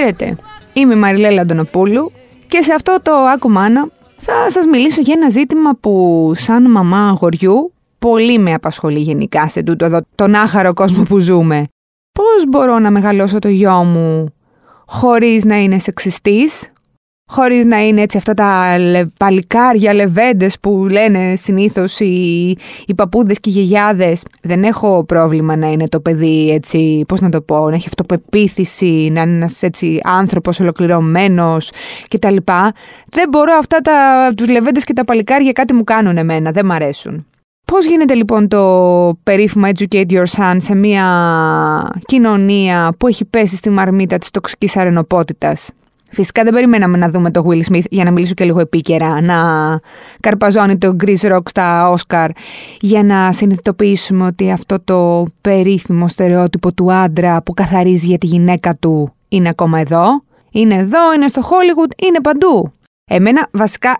Χαίρετε, είμαι η Μαριλέλα Αντωνοπούλου και σε αυτό το Άκουμάνα θα σας μιλήσω για ένα ζήτημα που σαν μαμά αγοριού πολύ με απασχολεί γενικά σε τούτο εδώ τον άχαρο κόσμο που ζούμε. Πώς μπορώ να μεγαλώσω το γιο μου χωρίς να είναι σεξιστής, χωρίς να είναι έτσι αυτά τα παλικάρια, λεβέντες που λένε συνήθως οι, οι παππούδες και οι γιαγιάδες. Δεν έχω πρόβλημα να είναι το παιδί έτσι, πώς να το πω, να έχει αυτοπεποίθηση, να είναι ένας έτσι άνθρωπος ολοκληρωμένος κτλ. Δεν μπορώ αυτά τα, τους λεβέντες και τα παλικάρια κάτι μου κάνουν εμένα, δεν μ' αρέσουν. Πώς γίνεται λοιπόν το περίφημο Educate Your Son σε μια κοινωνία που έχει πέσει στη μαρμίτα της τοξικής αρενοπότητας; Φυσικά δεν περιμέναμε να δούμε το Will Smith για να μιλήσω και λίγο επίκαιρα, να καρπαζώνει το Grease Rock στα Oscar για να συνειδητοποιήσουμε ότι αυτό το περίφημο στερεότυπο του άντρα που καθαρίζει για τη γυναίκα του είναι ακόμα εδώ. Είναι εδώ, είναι στο Hollywood, είναι παντού. Εμένα βασικά,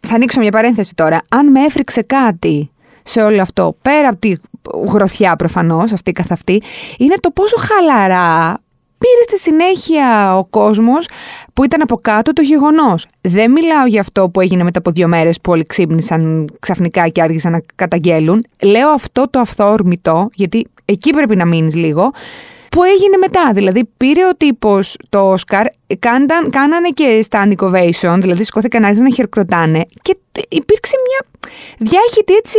θα ανοίξω μια παρένθεση τώρα, αν με έφρυξε κάτι σε όλο αυτό, πέρα από τη γροθιά προφανώς, αυτή καθ' αυτή, είναι το πόσο χαλαρά πήρε στη συνέχεια ο κόσμος που ήταν από κάτω το γεγονός. Δεν μιλάω για αυτό που έγινε μετά από δύο μέρες που όλοι ξύπνησαν ξαφνικά και άρχισαν να καταγγέλουν. Λέω αυτό το αυθόρμητο, γιατί εκεί πρέπει να μείνεις λίγο, που έγινε μετά. Δηλαδή πήρε ο τύπος το Όσκαρ, κάνανε και standing ovation, δηλαδή σηκώθηκαν άρχισαν να χειροκροτάνε και υπήρξε μια διάχυτη έτσι,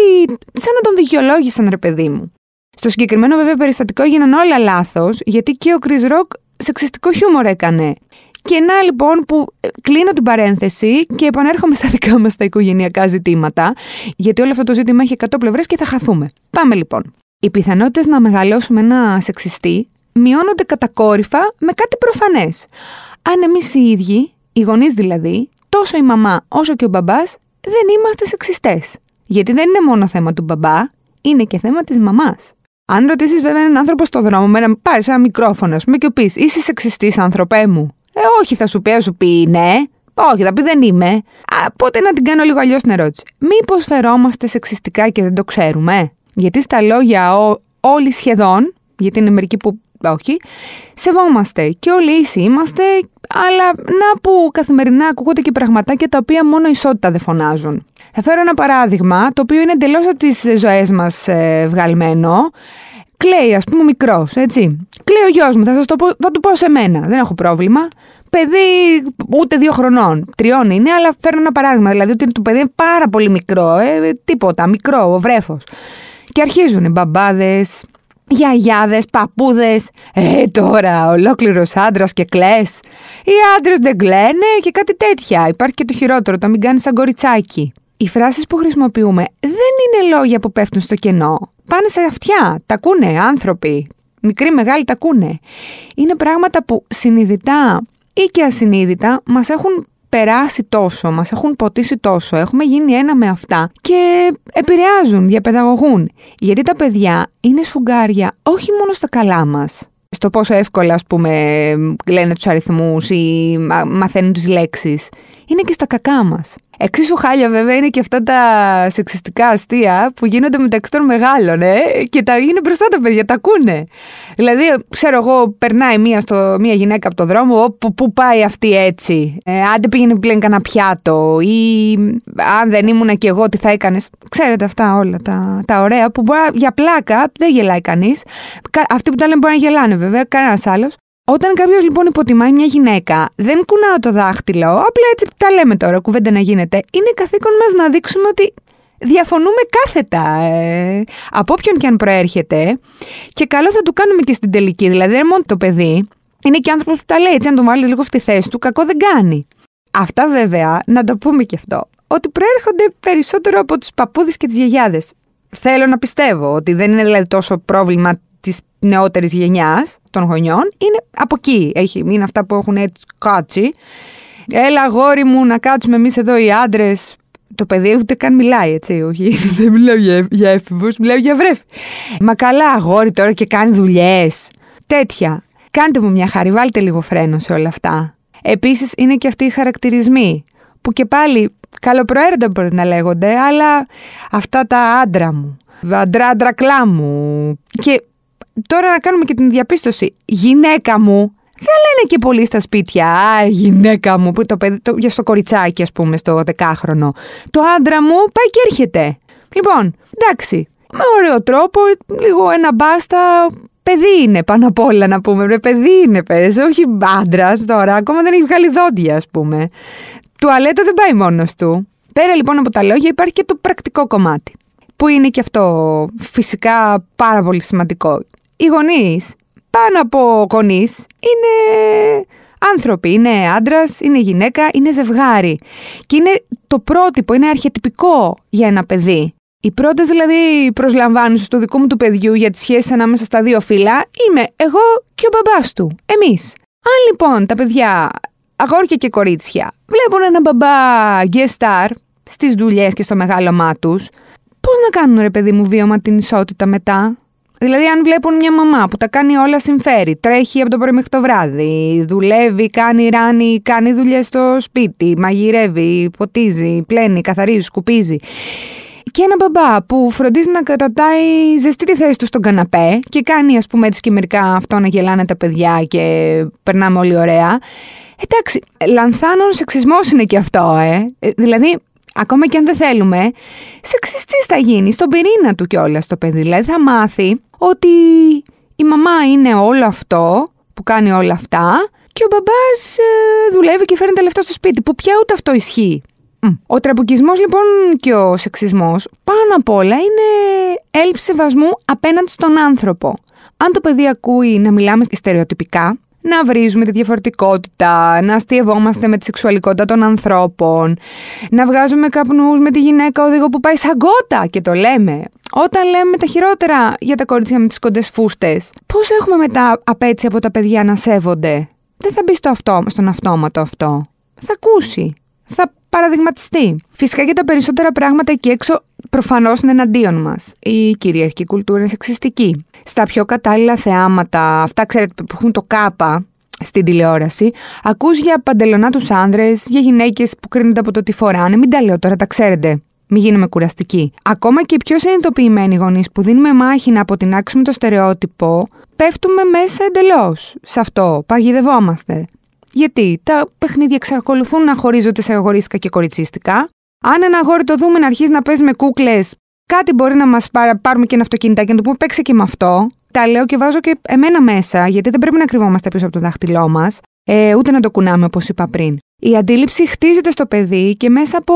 σαν να τον δικαιολόγησαν ρε παιδί μου. Στο συγκεκριμένο βέβαια περιστατικό έγιναν όλα λάθος, γιατί και ο Chris Rock σεξιστικό χιούμορ έκανε. Και να λοιπόν που ε, κλείνω την παρένθεση και επανέρχομαι στα δικά μας τα οικογενειακά ζητήματα, γιατί όλο αυτό το ζήτημα έχει 100 πλευρές και θα χαθούμε. Πάμε λοιπόν. Οι πιθανότητες να μεγαλώσουμε ένα σεξιστή μειώνονται κατακόρυφα με κάτι προφανές. Αν εμείς οι ίδιοι, οι γονείς δηλαδή, τόσο η μαμά όσο και ο μπαμπάς, δεν είμαστε σεξιστές. Γιατί δεν είναι μόνο θέμα του μπαμπά, είναι και θέμα της μαμάς. Αν ρωτήσεις βέβαια έναν άνθρωπο στο δρόμο, με να πάρεις ένα μικρόφωνο, ας πούμε, και πεις Είσαι σεξιστής, άνθρωπέ μου. Ε, όχι, θα σου πει, θα σου πει ναι. Όχι, θα πει δεν είμαι. Α, πότε να την κάνω λίγο αλλιώς την ερώτηση. Μήπως φερόμαστε σεξιστικά και δεν το ξέρουμε; Γιατί στα λόγια όλοι σχεδόν, γιατί είναι μερικοί που όχι, σεβόμαστε και όλοι ίσοι είμαστε, αλλά να που καθημερινά ακούγονται και πραγματάκια τα οποία μόνο ισότητα δεν φωνάζουν. Θα φέρω ένα παράδειγμα, το οποίο είναι εντελώς από τις ζωές μας ε, βγαλμένο. Κλαίει, ας πούμε, μικρός, έτσι. Κλαίει ο γιος μου, θα, σας το πω, θα του πω σε μένα, δεν έχω πρόβλημα. Παιδί ούτε δύο χρονών, τριών είναι, αλλά φέρνω ένα παράδειγμα. Δηλαδή ότι το παιδί είναι πάρα πολύ μικρό, ε, τίποτα, μικρό, ο βρέφος. Και αρχίζουν οι μπαμπάδες, γιαγιάδες, παππούδες. Ε, τώρα, ολόκληρος άντρας και κλαις. Οι άντρες δεν κλαίνε και κάτι τέτοια. Υπάρχει και το χειρότερο, το μην κάνεις σαν κοριτσάκι. Οι φράσεις που χρησιμοποιούμε δεν είναι λόγια που πέφτουν στο κενό. Πάνε σε αυτιά, τα ακούνε άνθρωποι. Μικροί, μεγάλοι τα ακούνε. Είναι πράγματα που συνειδητά ή και ασυνείδητα μας έχουν περάσει τόσο, μας έχουν ποτίσει τόσο, έχουμε γίνει ένα με αυτά και επηρεάζουν, διαπαιδαγωγούν. Γιατί τα παιδιά είναι σφουγγάρια όχι μόνο στα καλά μας, στο πόσο εύκολα ας πούμε λένε τους αριθμούς ή μαθαίνουν τις λέξεις, είναι και στα κακά μας. Εξίσου χάλια βέβαια είναι και αυτά τα σεξιστικά αστεία που γίνονται μεταξύ των μεγάλων ε, και τα είναι μπροστά τα παιδιά, τα ακούνε. Δηλαδή, ξέρω εγώ, περνάει μία, στο, μία γυναίκα από το δρόμο, που, που πάει αυτή έτσι. Ε, άντε πήγαινε πλέον κανένα πιάτο ή αν δεν ήμουνα κι εγώ τι θα έκανες. Ξέρετε αυτά όλα τα, τα ωραία που μπορεί, για πλάκα δεν γελάει κανείς. Αυτοί που τα λένε μπορεί να γελάνε βέβαια, κανένας άλλος. Όταν κάποιος λοιπόν υποτιμάει μια γυναίκα, δεν κουνάω το δάχτυλο, απλά έτσι τα λέμε τώρα, κουβέντα να γίνεται. Είναι καθήκον μας να δείξουμε ότι διαφωνούμε κάθετα ε, από όποιον και αν προέρχεται και καλό θα του κάνουμε και στην τελική. Δηλαδή δεν είναι μόνο το παιδί, είναι και άνθρωπος που τα λέει έτσι, αν τον βάλεις λίγο στη θέση του, κακό δεν κάνει. Αυτά βέβαια, να το πούμε και αυτό, ότι προέρχονται περισσότερο από τους παππούδες και τις γιαγιάδες. Θέλω να πιστεύω ότι δεν είναι δηλαδή τόσο πρόβλημα της νεότερης γενιάς των γονιών είναι από εκεί. Έχει, είναι αυτά που έχουν έτσι κάτσει. Έλα, αγόρι μου, να κάτσουμε εμείς εδώ οι άντρες. Το παιδί ούτε καν μιλάει, έτσι. Όχι, δεν μιλάω για, για έφηβους, μιλάω για βρέφη. Μα καλά, αγόρι τώρα και κάνει δουλειές. Τέτοια. Κάντε μου μια χάρη, βάλτε λίγο φρένο σε όλα αυτά. Επίσης είναι και αυτοί οι χαρακτηρισμοί. Που και πάλι καλοπροαίρετα μπορεί να λέγονται, αλλά αυτά τα άντρα μου. Αντρά, κλά μου. Και τώρα να κάνουμε και την διαπίστωση. Γυναίκα μου δεν λένε και πολύ στα σπίτια. Α, γυναίκα μου, που το παιδί, το, για στο κοριτσάκι, ας πούμε, στο δεκάχρονο. Το άντρα μου πάει και έρχεται. Λοιπόν, εντάξει. Με ωραίο τρόπο, λίγο ένα μπάστα. Παιδί είναι πάνω απ' όλα να πούμε. Ρε, παιδί είναι, πες. Όχι άντρας τώρα. Ακόμα δεν έχει βγάλει δόντια, ας πούμε. Τουαλέτα δεν πάει μόνος του. Πέρα λοιπόν από τα λόγια υπάρχει και το πρακτικό κομμάτι. Που είναι και αυτό φυσικά πάρα πολύ σημαντικό. Οι γονείς πάνω από γονεί είναι άνθρωποι. Είναι άντρας, είναι γυναίκα, είναι ζευγάρι. Και είναι το πρότυπο, είναι αρχιετυπικό για ένα παιδί. Οι πρώτες δηλαδή προσλαμβάνουσε του δικού μου του παιδιού για τις σχέσεις ανάμεσα στα δύο φύλλα είμαι εγώ και ο μπαμπάς του. Εμείς. Αν λοιπόν τα παιδιά, αγόρια και κορίτσια, βλέπουν ένα μπαμπά guest star στις δουλειές και στο μεγάλωμά τους, πώς να κάνουν ρε παιδί μου βίωμα την ισότητα μετά; Δηλαδή, αν βλέπουν μια μαμά που τα κάνει όλα συμφέρει, τρέχει από το πρωί μέχρι το βράδυ, δουλεύει, κάνει ράνι, κάνει δουλειά στο σπίτι, μαγειρεύει, ποτίζει, πλένει, καθαρίζει, σκουπίζει. Και ένα μπαμπά που φροντίζει να κρατάει ζεστή τη θέση του στον καναπέ και κάνει, ας πούμε, έτσι και μερικά αυτό να γελάνε τα παιδιά και περνάμε όλοι ωραία. Εντάξει, λανθάνων σεξισμός είναι και αυτό, ε. ε δηλαδή, ακόμα και αν δεν θέλουμε, σεξιστής θα γίνει, στον πυρήνα του κιόλας το παιδί. Δηλαδή θα μάθει ότι η μαμά είναι όλο αυτό που κάνει όλα αυτά και ο μπαμπάς ε, δουλεύει και φέρνει τα λεφτά στο σπίτι, που πια ούτε αυτό ισχύει. Ο τραμποκισμός λοιπόν και ο σεξισμός πάνω απ' όλα είναι έλλειψη σεβασμού απέναντι στον άνθρωπο. Αν το παιδί ακούει να μιλάμε στερεοτυπικά, να βρίζουμε τη διαφορετικότητα, να αστειευόμαστε με τη σεξουαλικότητα των ανθρώπων, να βγάζουμε καπνούς με τη γυναίκα οδηγό που πάει σαν κότα και το λέμε. Όταν λέμε τα χειρότερα για τα κορίτσια με τις κοντές φούστες, πώς έχουμε μετά απέτηση από τα παιδιά να σέβονται; Δεν θα μπει στο αυτό, στον αυτόματο αυτό. Θα ακούσει. Θα παραδειγματιστεί. Φυσικά και τα περισσότερα πράγματα εκεί έξω προφανώς είναι εναντίον μας. Η κυριαρχική κουλτούρα είναι σεξιστική. Στα πιο κατάλληλα θεάματα, αυτά ξέρετε που έχουν το κάπα στην τηλεόραση, ακούς για παντελονά άνδρες, για γυναίκες που κρίνονται από το τι φοράνε. Μην τα λέω τώρα, τα ξέρετε. Μην γίνουμε κουραστικοί. Ακόμα και οι πιο συνειδητοποιημένοι γονείς που δίνουμε μάχη να αποτινάξουμε το στερεότυπο, πέφτουμε μέσα εντελώς σε αυτό. Παγιδευόμαστε. Γιατί τα παιχνίδια εξακολουθούν να χωρίζονται σε αγορίστικα και κοριτσίστικα. Αν ένα αγόρι το δούμε να αρχίζει να παίζει με κούκλες, κάτι μπορεί να μας πάρουμε και ένα αυτοκίνητάκι και να του πούμε παίξε και με αυτό. Τα λέω και βάζω και εμένα μέσα, γιατί δεν πρέπει να κρυβόμαστε πίσω από το δάχτυλό μας, ε, ούτε να το κουνάμε όπως είπα πριν. Η αντίληψη χτίζεται στο παιδί και μέσα από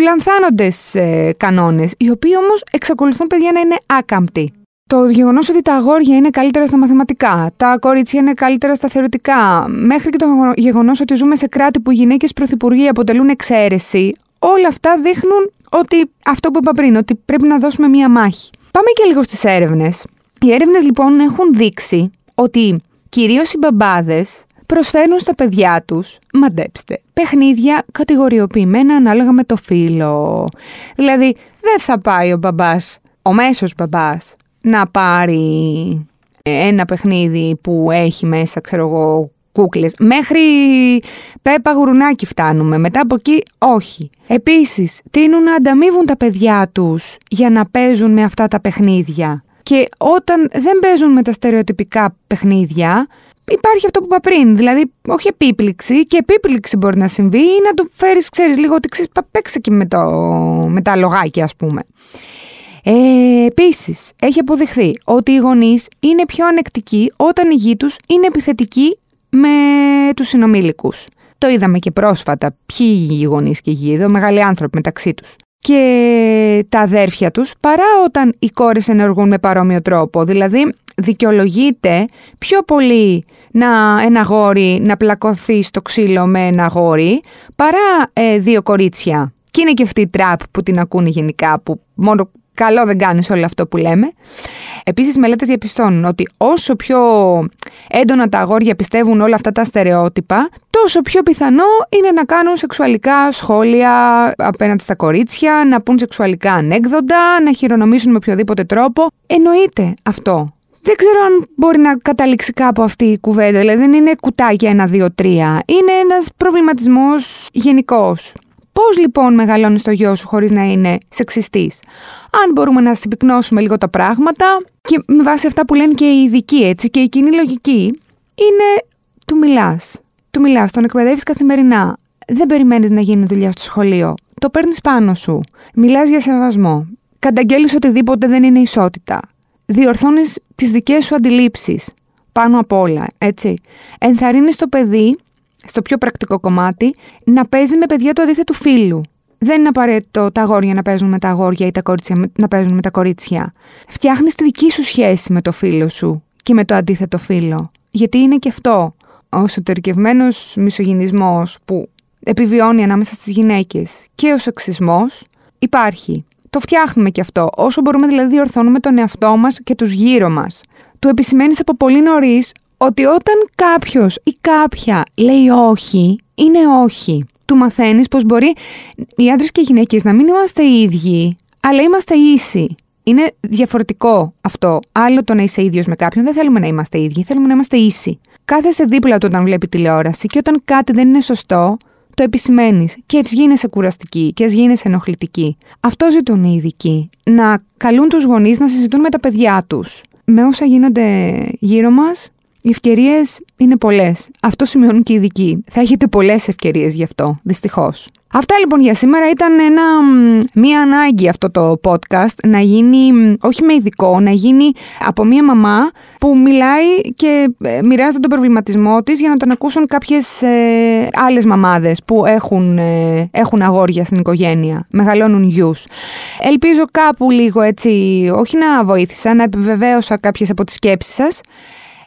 λανθάνοντες ε, κανόνες, οι οποίοι όμως εξακολουθούν παιδιά να είναι άκαμπτοι. Το γεγονός ότι τα αγόρια είναι καλύτερα στα μαθηματικά, τα κορίτσια είναι καλύτερα στα θεωρητικά, μέχρι και το γεγονός ότι ζούμε σε κράτη που οι γυναίκες πρωθυπουργοί αποτελούν εξαίρεση, όλα αυτά δείχνουν ότι αυτό που είπα πριν, ότι πρέπει να δώσουμε μία μάχη. Πάμε και λίγο στις έρευνες. Οι έρευνες λοιπόν έχουν δείξει ότι κυρίως οι μπαμπάδες προσφέρουν στα παιδιά τους, μαντέψτε, παιχνίδια κατηγοριοποιημένα ανάλογα με το φύλλο. Δηλαδή, δεν θα πάει ο μπαμπάς, ο μέσος μπαμπάς, να πάρει ένα παιχνίδι που έχει μέσα, ξέρω εγώ, κούκλες. Μέχρι πέπα γουρουνάκι φτάνουμε. Μετά από εκεί όχι. Επίσης, τείνουν να ανταμείβουν τα παιδιά τους για να παίζουν με αυτά τα παιχνίδια. Και όταν δεν παίζουν με τα στερεοτυπικά παιχνίδια, υπάρχει αυτό που είπα πριν. Δηλαδή, όχι επίπληξη, και επίπληξη μπορεί να συμβεί ή να το φέρεις, ξέρεις, λίγο ότι ξέρεις, παίξε και με, το, με τα λογάκια, ας πούμε. Ε, Επίσης, έχει αποδειχθεί ότι οι γονείς είναι πιο ανεκτικοί όταν η γη τους είναι επιθετική με τους συνομήλικους. Το είδαμε και πρόσφατα. Ποιοι οι γονείς και οι γη, εδώ μεγάλοι άνθρωποι μεταξύ τους. Και τα αδέρφια τους παρά όταν οι κόρες ενεργούν με παρόμοιο τρόπο. Δηλαδή δικαιολογείται πιο πολύ να ένα γόρι να πλακωθεί στο ξύλο με ένα γόρι παρά ε, δύο κορίτσια. Και είναι και αυτή η τραπ που την ακούνε γενικά που μόνο καλό δεν κάνεις όλο αυτό που λέμε. Επίσης μελέτες διαπιστώνουν ότι όσο πιο έντονα τα αγόρια πιστεύουν όλα αυτά τα στερεότυπα, τόσο πιο πιθανό είναι να κάνουν σεξουαλικά σχόλια απέναντι στα κορίτσια, να πούν σεξουαλικά ανέκδοτα, να χειρονομήσουν με οποιοδήποτε τρόπο. Εννοείται αυτό. Δεν ξέρω αν μπορεί να καταλήξει κάπου αυτή η κουβέντα, δηλαδή δεν είναι κουτάκια ένα, δύο, τρία. Είναι ένας προβληματισμός γενικός. Πώς λοιπόν μεγαλώνεις το γιο σου χωρίς να είναι σεξιστής; Αν μπορούμε να συμπυκνώσουμε λίγο τα πράγματα και με βάση αυτά που λένε και οι ειδικοί έτσι και η κοινή λογική, είναι του μιλάς. Του μιλάς, τον εκπαιδεύεις καθημερινά. Δεν περιμένεις να γίνει δουλειά στο σχολείο. Το παίρνεις πάνω σου. Μιλάς για σεβασμό. Καταγγέλεις οτιδήποτε δεν είναι ισότητα. Διορθώνεις τις δικές σου αντιλήψεις. Πάνω απ' όλα, έτσι. Ενθαρρύνεις το παιδί, στο πιο πρακτικό κομμάτι, να παίζει με παιδιά του αντίθετου φίλου. Δεν είναι απαραίτητο τα αγόρια να παίζουν με τα αγόρια ή τα κορίτσια να παίζουν με τα κορίτσια. Φτιάχνεις τη δική σου σχέση με το φίλο σου και με το αντίθετο φίλο. Γιατί είναι και αυτό. Ο εσωτερικευμένος μισογυνισμό που επιβιώνει ανάμεσα στις γυναίκες και ο σεξισμός υπάρχει. Το φτιάχνουμε και αυτό. Όσο μπορούμε δηλαδή διορθώνουμε τον εαυτό μας και τους γύρω μας. Του επισημαίνεις από πολύ νωρίς ότι όταν κάποιος ή κάποια λέει όχι, είναι όχι. Του μαθαίνεις πως μπορεί οι άντρες και οι γυναίκες να μην είμαστε οι ίδιοι, αλλά είμαστε ίσοι. Είναι διαφορετικό αυτό. Άλλο το να είσαι ίδιος με κάποιον. Δεν θέλουμε να είμαστε ίδιοι, θέλουμε να είμαστε ίσοι. Κάθεσαι δίπλα του όταν βλέπει τηλεόραση και όταν κάτι δεν είναι σωστό, το επισημαίνεις και έτσι γίνεσαι κουραστική και έτσι γίνεσαι ενοχλητική. Αυτό ζητούν οι ειδικοί. Να καλούν τους γονείς να συζητούν με τα παιδιά τους. Με όσα γίνονται γύρω μας, οι ευκαιρίες είναι πολλές. Αυτό σημειώνουν και οι ειδικοί. Θα έχετε πολλές ευκαιρίες γι' αυτό, δυστυχώς. Αυτά λοιπόν για σήμερα ήταν ένα, μία ανάγκη αυτό το podcast να γίνει, όχι με ειδικό, να γίνει από μία μαμά που μιλάει και ε, μοιράζεται τον προβληματισμό της για να τον ακούσουν κάποιες ε, άλλες μαμάδες που έχουν, ε, έχουν αγόρια στην οικογένεια, μεγαλώνουν γιους. Ελπίζω κάπου λίγο έτσι, όχι να βοήθησα, να επιβεβαίωσα κάποιες από τις σκέψεις σας.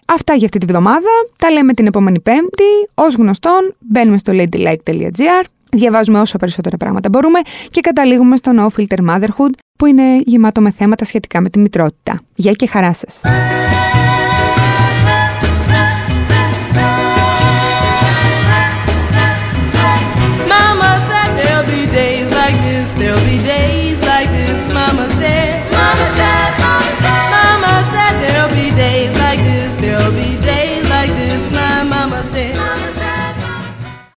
Αυτά για αυτή τη βδομάδα. Τα λέμε την επόμενη Πέμπτη. Ω γνωστόν, μπαίνουμε στο ladylike.gr Διαβάζουμε όσο περισσότερα πράγματα μπορούμε και καταλήγουμε στο No Filter Motherhood που είναι γεμάτο με θέματα σχετικά με τη μητρότητα. Γεια και χαρά σας!